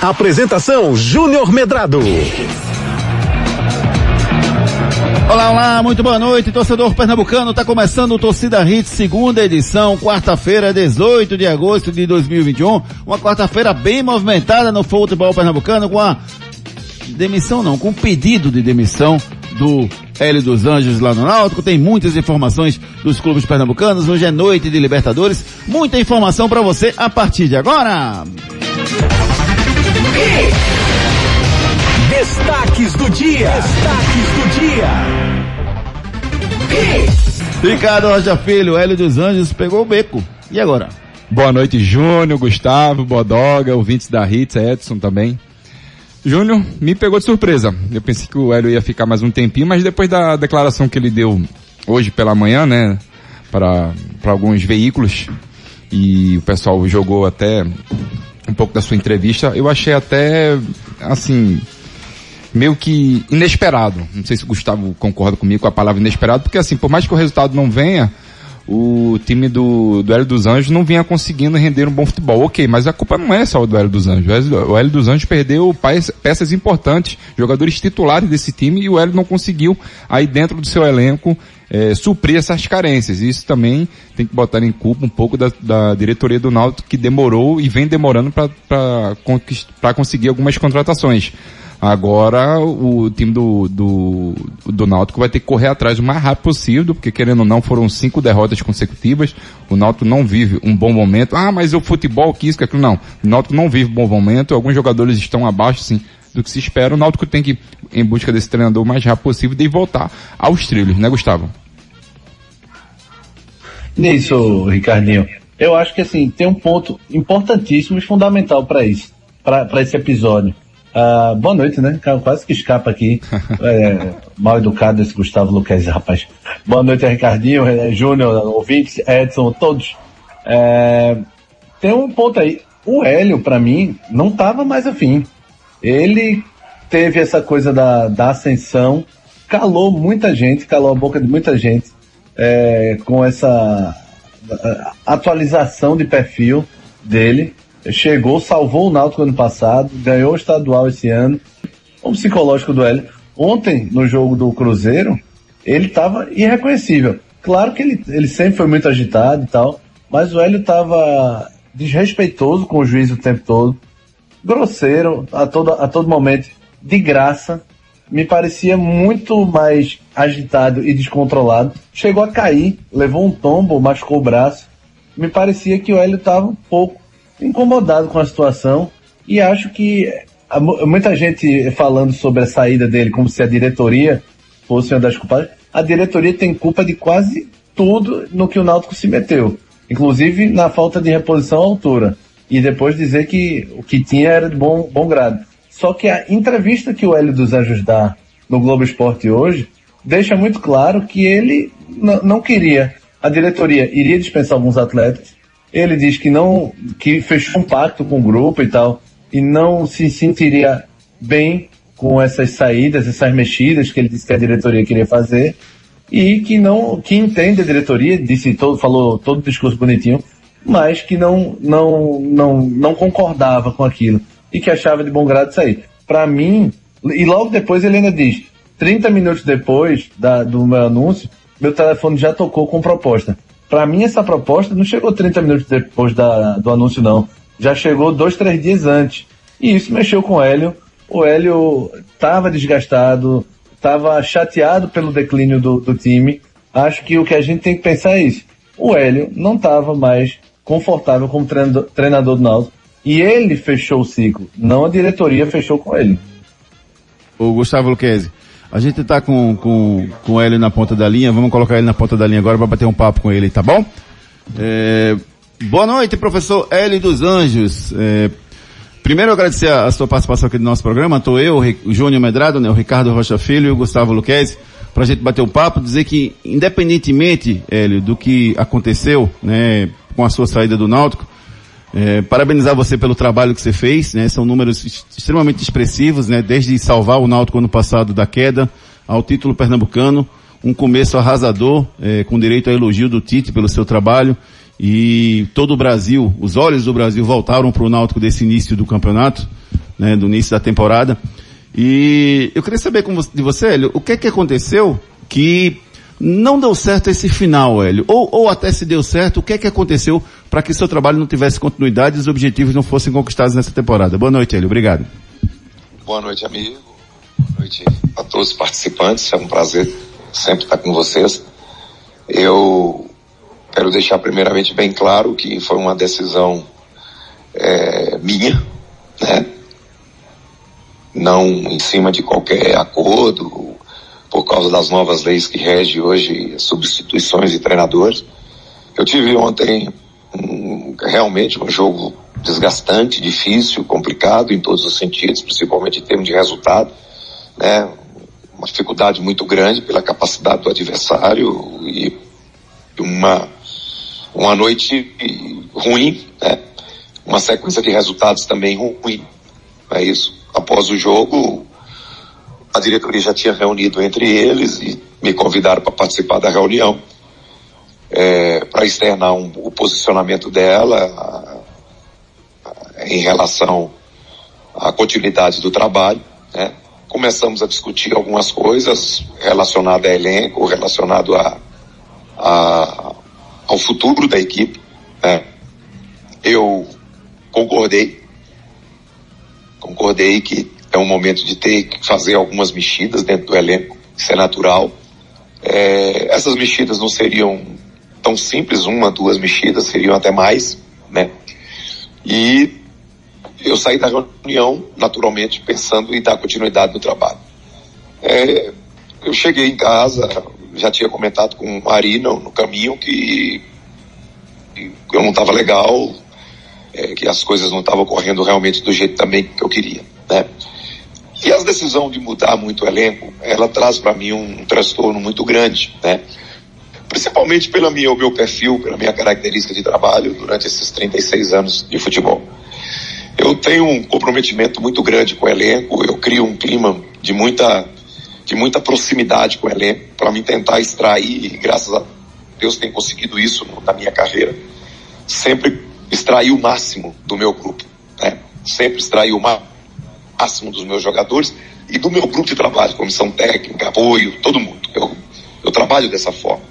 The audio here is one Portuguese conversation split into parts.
Apresentação Júnior Medrado. Olá, olá, muito boa noite, torcedor pernambucano. Tá começando o Torcida Hits, segunda edição, quarta-feira, 18 de agosto de 2021. Uma quarta-feira bem movimentada no futebol pernambucano com a demissão não, com pedido de demissão do Hélio dos Anjos lá no Náutico. Tem muitas informações dos clubes pernambucanos. Hoje é noite de Libertadores. Muita informação para você a partir de agora. Destaques do dia. Destaques do dia. Ricardo Rocha Filho, Hélio dos Anjos pegou o beco. E agora? Boa noite, Júnior, Gustavo, Bodoga, ouvintes da Hits, Edson também. Júnior, me pegou de surpresa. Eu pensei que o Hélio ia ficar mais um tempinho, mas depois da declaração que ele deu hoje pela manhã, né, para, para alguns veículos, e o pessoal jogou até um pouco da sua entrevista, eu achei até, assim, meio que inesperado. Não sei se o Gustavo concorda comigo com a palavra inesperado, porque assim, por mais que o resultado não venha, o time do, do Hélio dos Anjos não vinha conseguindo render um bom futebol. Ok, mas a culpa não é só do Hélio dos Anjos. O Hélio dos Anjos perdeu peças importantes, jogadores titulares desse time, e o Hélio não conseguiu, aí dentro do seu elenco, é, suprir essas carências. Isso também tem que botar em culpa um pouco da, da diretoria do Náutico, que demorou e vem demorando para conseguir algumas contratações. Agora o time do, do, do Náutico vai ter que correr atrás o mais rápido possível, porque querendo ou não foram cinco derrotas consecutivas. O Náutico não vive um bom momento. Ah, mas o futebol que isso, que aquilo. Não. O Náutico não vive um bom momento. Alguns jogadores estão abaixo, sim, do que se espera. O Náutico tem que ir em busca desse treinador o mais rápido possível e voltar aos trilhos, né, Gustavo? Nisso, Ricardinho. Eu acho que assim, tem um ponto importantíssimo e fundamental para isso, para esse episódio Uh, boa noite, né? Quase que escapa aqui. É, mal educado esse Gustavo Luquez, rapaz. Boa noite, Ricardinho, Júnior, ouvintes, Edson, todos. É, tem um ponto aí. O Hélio, para mim, não tava mais afim. Ele teve essa coisa da, da ascensão, calou muita gente, calou a boca de muita gente é, com essa atualização de perfil dele chegou, salvou o Náutico ano passado, ganhou o estadual esse ano. O psicológico do Hélio. Ontem, no jogo do Cruzeiro, ele estava irreconhecível. Claro que ele, ele sempre foi muito agitado e tal, mas o Hélio estava desrespeitoso com o juiz o tempo todo, grosseiro a todo, a todo momento, de graça. Me parecia muito mais agitado e descontrolado. Chegou a cair, levou um tombo, machucou o braço. Me parecia que o Hélio estava um pouco incomodado com a situação e acho que muita gente falando sobre a saída dele como se a diretoria fosse uma das culpadas. A diretoria tem culpa de quase tudo no que o Náutico se meteu, inclusive na falta de reposição à altura. E depois dizer que o que tinha era de bom, bom grado. Só que a entrevista que o Hélio dos Anjos dá no Globo Esporte hoje deixa muito claro que ele não queria. A diretoria iria dispensar alguns atletas, ele diz que não, que fechou um pacto com o grupo e tal, e não se sentiria bem com essas saídas, essas mexidas que ele disse que a diretoria queria fazer, e que não, que entende a diretoria, disse todo, falou todo o discurso bonitinho, mas que não, não, não, não concordava com aquilo e que achava de bom grado sair. Para mim, e logo depois ele ainda diz, 30 minutos depois da, do meu anúncio, meu telefone já tocou com proposta. Para mim, essa proposta não chegou 30 minutos depois da, do anúncio, não. Já chegou dois, três dias antes. E isso mexeu com o Hélio. O Hélio estava desgastado, estava chateado pelo declínio do, do time. Acho que o que a gente tem que pensar é isso. O Hélio não estava mais confortável como treinador, do Náutico. E ele fechou o ciclo, não a diretoria fechou com ele. O Gustavo Luquezzi, a gente tá com, com, com ele na ponta da linha, vamos colocar ele na ponta da linha agora para bater um papo com ele, tá bom? É, boa noite, professor Hélio dos Anjos. É, primeiro agradecer a, a, sua participação aqui no nosso programa, estou eu, o Júnior Medrado, né, o Ricardo Rocha Filho e o Gustavo Luquezzi, para a gente bater um papo, dizer que independentemente, Hélio, do que aconteceu, né, com a sua saída do Náutico, é, parabenizar você pelo trabalho que você fez, né? São números extremamente expressivos, né? Desde salvar o Náutico ano passado da queda ao título pernambucano, um começo arrasador, é, com direito a elogio do Tite pelo seu trabalho e todo o Brasil, os olhos do Brasil voltaram para o Náutico desse início do campeonato, né, do início da temporada. E eu queria saber de você, Hélio, o que é que aconteceu que não deu certo esse final, Hélio? Ou, ou até se deu certo, o que é que aconteceu para que seu trabalho não tivesse continuidade e os objetivos não fossem conquistados nessa temporada? Boa noite, Hélio. Obrigado. Boa noite, amigo. Boa noite a todos os participantes. É um prazer sempre estar com vocês. Eu quero deixar primeiramente bem claro que foi uma decisão é, minha, né? Não em cima de qualquer acordo, por causa das novas leis que regem hoje substituições de treinadores. Eu tive ontem um, realmente um jogo desgastante, difícil, complicado em todos os sentidos, principalmente em termos de resultado, né? Uma dificuldade muito grande pela capacidade do adversário e uma uma noite ruim, né? Uma sequência de resultados também ruim. É isso. Após o jogo, a diretoria já tinha reunido entre eles e me convidaram para participar da reunião é, para externar um, o posicionamento dela a, a, em relação à continuidade do trabalho. Né? Começamos a discutir algumas coisas relacionadas a elenco, relacionado a, a ao futuro da equipe. Né? Eu concordei, concordei que é um momento de ter que fazer algumas mexidas dentro do elenco, isso é natural. É, essas mexidas não seriam tão simples, uma, duas mexidas, seriam até mais, né? E eu saí da reunião, naturalmente, pensando em dar continuidade no trabalho. É, eu cheguei em casa, já tinha comentado com o Ari no, no caminho que, que eu não estava legal, é, que as coisas não estavam correndo realmente do jeito também que eu queria, né? E a decisão de mudar muito o elenco, ela traz para mim um, um, transtorno muito grande, né? Principalmente pelo meu, meu perfil, pela minha característica de trabalho durante esses 36 anos de futebol. Eu tenho um comprometimento muito grande com o elenco, eu crio um clima de muita, de muita proximidade com o elenco, para mim tentar extrair, e graças a Deus tenho conseguido isso na minha carreira, sempre extrair o máximo do meu grupo, né? Sempre extrair o máximo dos meus jogadores e do meu grupo de trabalho, comissão técnica, apoio, todo mundo. Eu, eu trabalho dessa forma.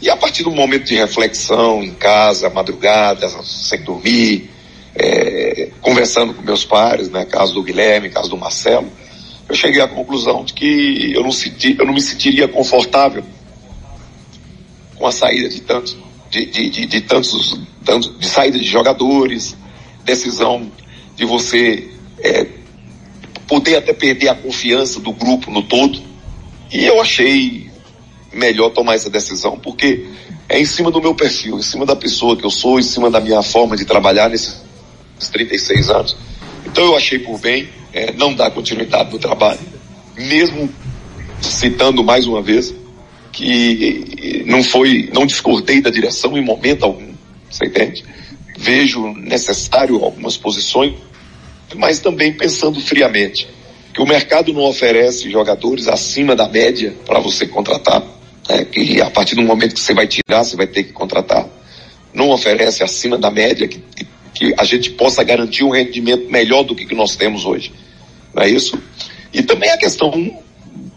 E a partir do momento de reflexão em casa, madrugada, sem dormir, é, conversando com meus pares, né, caso do Guilherme, caso do Marcelo, eu cheguei à conclusão de que eu não, senti, eu não me sentiria confortável com a saída de tantos, de, de, de, de tantos, de saída de jogadores, decisão de você é, poder até perder a confiança do grupo no todo. E eu achei melhor tomar essa decisão, porque é em cima do meu perfil, em cima da pessoa que eu sou, em cima da minha forma de trabalhar nesses 36 anos. Então eu achei por bem é, não dar continuidade no trabalho, mesmo citando mais uma vez que não foi, não discordei da direção em momento algum, você entende? Vejo necessário algumas posições mas também pensando friamente que o mercado não oferece jogadores acima da média para você contratar, né? que a partir do momento que você vai tirar, você vai ter que contratar. Não oferece acima da média que, que, a gente possa garantir um rendimento melhor do que, que nós temos hoje. Não é isso? E também a questão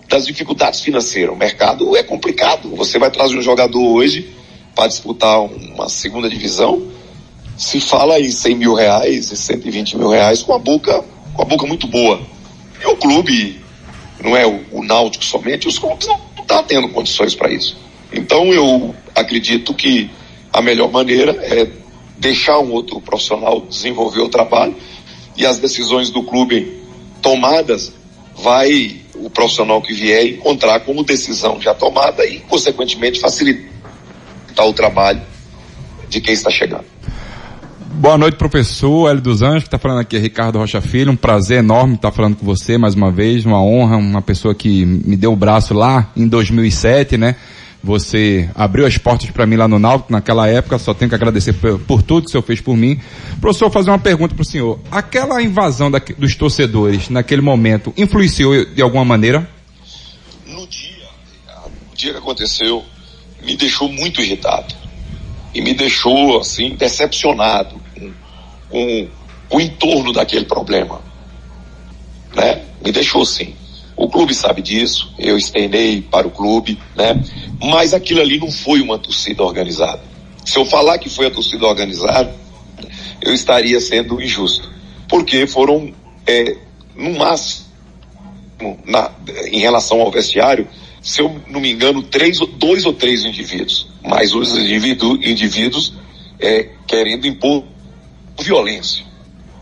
das dificuldades financeiras. O mercado é complicado. Você vai trazer um jogador hoje para disputar uma segunda divisão se fala em 100 mil reais e 120 mil reais com a boca, com a boca muito boa. E o clube, não é o, o Náutico somente, os clubes não estão tá tendo condições para isso. Então eu acredito que a melhor maneira é deixar um outro profissional desenvolver o trabalho e as decisões do clube tomadas vai o profissional que vier encontrar como decisão já tomada e consequentemente facilitar o trabalho de quem está chegando. Boa noite, professor Hélio dos Anjos, que está falando aqui é Ricardo Rocha Filho. Um prazer enorme estar falando com você mais uma vez, uma honra, uma pessoa que me deu o braço lá em 2007, né? Você abriu as portas para mim lá no Náutico naquela época, só tenho que agradecer por, por, tudo que o senhor fez por mim. Professor, fazer uma pergunta para o senhor. Aquela invasão da, dos torcedores naquele momento influenciou de alguma maneira? No dia, no dia que aconteceu, me deixou muito irritado. E me deixou, assim, decepcionado com o entorno daquele problema. né? Me deixou sim. O clube sabe disso, eu estendei para o clube, né? Mas aquilo ali não foi uma torcida organizada. Se eu falar que foi a torcida organizada, eu estaria sendo injusto. Porque foram, é, no máximo, na, em relação ao vestiário, se eu não me engano, três, dois ou três indivíduos. Mas os indivíduo, indivíduos é, querendo impor violência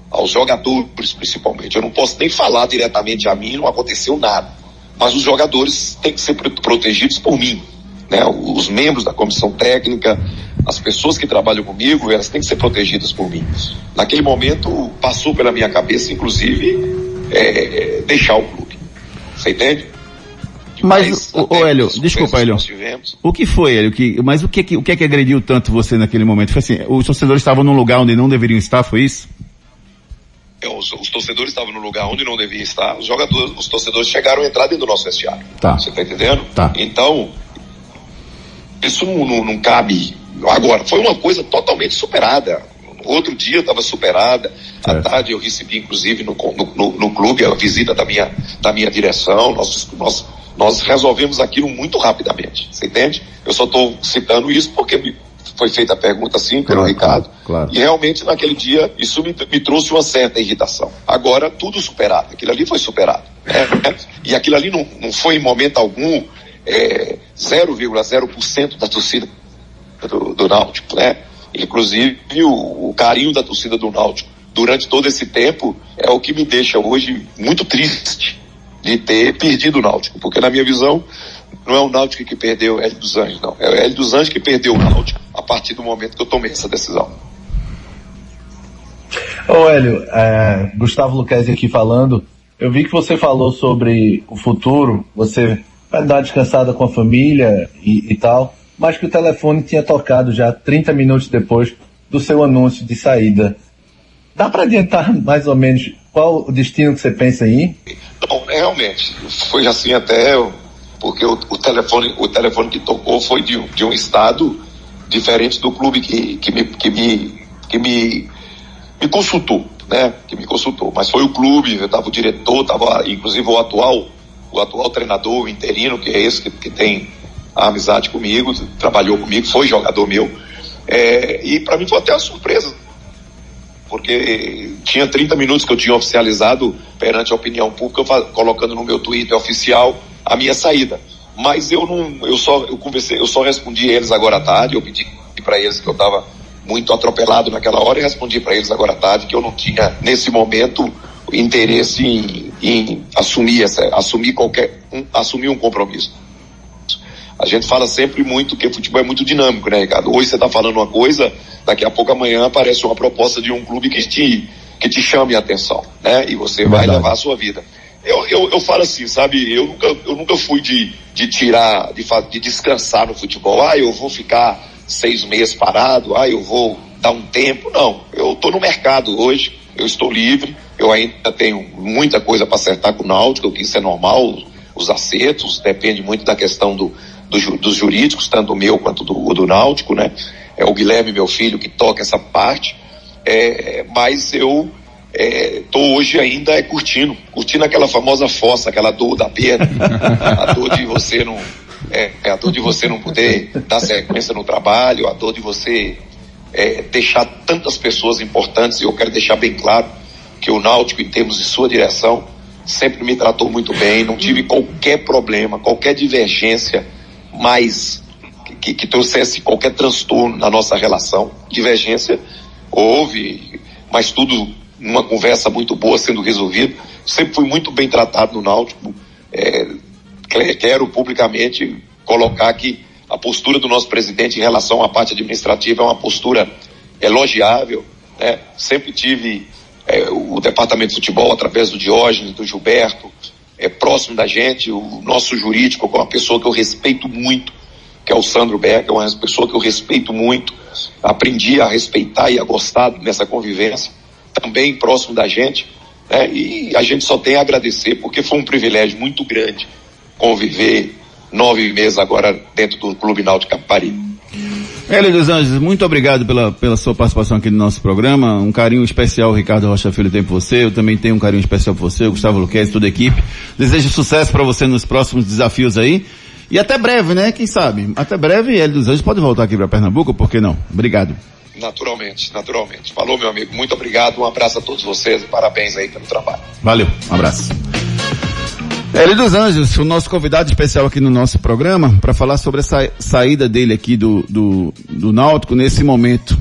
aos jogadores, principalmente. Eu não posso nem falar diretamente a mim, não aconteceu nada. Mas os jogadores têm que ser protegidos por mim. Né? Os membros da comissão técnica, as pessoas que trabalham comigo, elas têm que ser protegidas por mim. Naquele momento, passou pela minha cabeça, inclusive, é, deixar o clube. Você entende? Mas, o, o Hélio, desculpa, Hélio. O que foi, Hélio? Que, mas o que, o que é que agrediu tanto você naquele momento? Foi assim, os torcedores estavam num lugar onde não deveriam estar, foi isso? É, os, os, torcedores estavam no lugar onde não deviam estar. Os jogadores, os torcedores chegaram a entrar dentro do nosso vestiário. Tá. Você está entendendo? Tá. Então, isso não, não, não, cabe. Agora, foi uma coisa totalmente superada. Outro dia estava superada. À tarde eu recebi, inclusive, no, no, no, clube a visita da minha, da minha direção. Nós, nós, nós resolvemos aquilo muito rapidamente. Você entende? Eu só estou citando isso porque foi feita a pergunta assim pelo claro, Ricardo. Claro. E realmente naquele dia isso me, me, trouxe uma certa irritação. Agora tudo superado. Aquilo ali foi superado. Né? E aquilo ali não, não foi em momento algum é, 0,0% da torcida do, do, Náutico, né? Inclusive o, o carinho da torcida do Náutico durante todo esse tempo é o que me deixa hoje muito triste de ter perdido o Náutico, porque na minha visão não é o Náutico que perdeu o Hélio dos Anjos, não. É o Hélio dos Anjos que perdeu o Náutico a partir do momento que eu tomei essa decisão. Ô Hélio, é, Gustavo Luquezzi aqui falando. Eu vi que você falou sobre o futuro, você vai dar uma descansada com a família e, e tal, mas que o telefone tinha tocado já 30 minutos depois do seu anúncio de saída. Dá para adiantar mais ou menos qual o destino que você pensa em ir? Não, realmente. Foi assim até porque o, o, telefone, o telefone que tocou foi de, de um estado diferente do clube que, que, me, que, me, que me, me consultou, né? Que me consultou. Mas foi o clube, estava o diretor, estava inclusive o atual, o atual treinador, o interino, que é esse que, que tem a amizade comigo, trabalhou comigo, foi jogador meu. É, e para mim foi até uma surpresa, porque tinha 30 minutos que eu tinha oficializado perante a opinião pública, colocando no meu Twitter oficial a minha saída. Mas eu não, eu só, eu conversei, eu só respondi eles agora à tarde, eu pedi para eles que eu estava muito atropelado naquela hora e respondi para eles agora à tarde que eu não tinha nesse momento interesse em, em assumir essa, assumir qualquer, um, assumir um compromisso. A gente fala sempre muito que o futebol é muito dinâmico, né, Ricardo? Hoje você está falando uma coisa, daqui a pouco amanhã aparece uma proposta de um clube que te, que te chame a atenção, né? E você Verdade. vai levar a sua vida. Eu, eu, eu falo assim, sabe? Eu nunca, eu nunca fui de, de tirar, de, de descansar no futebol. Ah, eu vou ficar seis meses parado, ah, eu vou dar um tempo. Não, eu estou no mercado hoje, eu estou livre, eu ainda tenho muita coisa para acertar com o Náutico, que isso é normal, os acertos, depende muito da questão do, do dos jurídicos, tanto o meu quanto do, do Náutico, né? É o Guilherme, meu filho, que toca essa parte. É, mas eu estou é, hoje ainda é curtindo, curtindo aquela famosa fossa, aquela dor da perna, a dor de você não, é, a dor de você não poder dar sequência no trabalho, a dor de você é, deixar tantas pessoas importantes, e eu quero deixar bem claro que o Náutico, em termos de sua direção, sempre me tratou muito bem, não tive qualquer problema, qualquer divergência mais que, que trouxesse qualquer transtorno na nossa relação. Divergência houve, mas tudo numa conversa muito boa sendo resolvido. Sempre fui muito bem tratado no Náutico. É, quero publicamente colocar que a postura do nosso presidente em relação à parte administrativa é uma postura elogiável. Né? Sempre tive é, o departamento de futebol através do Diógenes, do Gilberto, é próximo da gente, o nosso jurídico, com uma pessoa que eu respeito muito, que é o Sandro Becker, uma pessoa que eu respeito muito, aprendi a respeitar e a gostar nessa convivência também próximo da gente, né? e a gente só tem a agradecer, porque foi um privilégio muito grande conviver nove meses agora dentro do Clube Náutico Capari. Hélio dos Anjos, muito obrigado pela, pela sua participação aqui no nosso programa. Um carinho especial Ricardo Rocha Filho tem por você. Eu também tenho um carinho especial por você, Gustavo Luquez, toda a equipe. Desejo sucesso para você nos próximos desafios aí. E até breve, né? Quem sabe? Até breve, Hélio dos Anjos pode voltar aqui para Pernambuco, por que não? Obrigado. Naturalmente, naturalmente. Falou, meu amigo. Muito obrigado. Um abraço a todos vocês e parabéns aí pelo trabalho. Valeu, um abraço. Hélio dos Anjos, o nosso convidado especial aqui no nosso programa, para falar sobre essa saída dele aqui do, do, do Náutico nesse momento.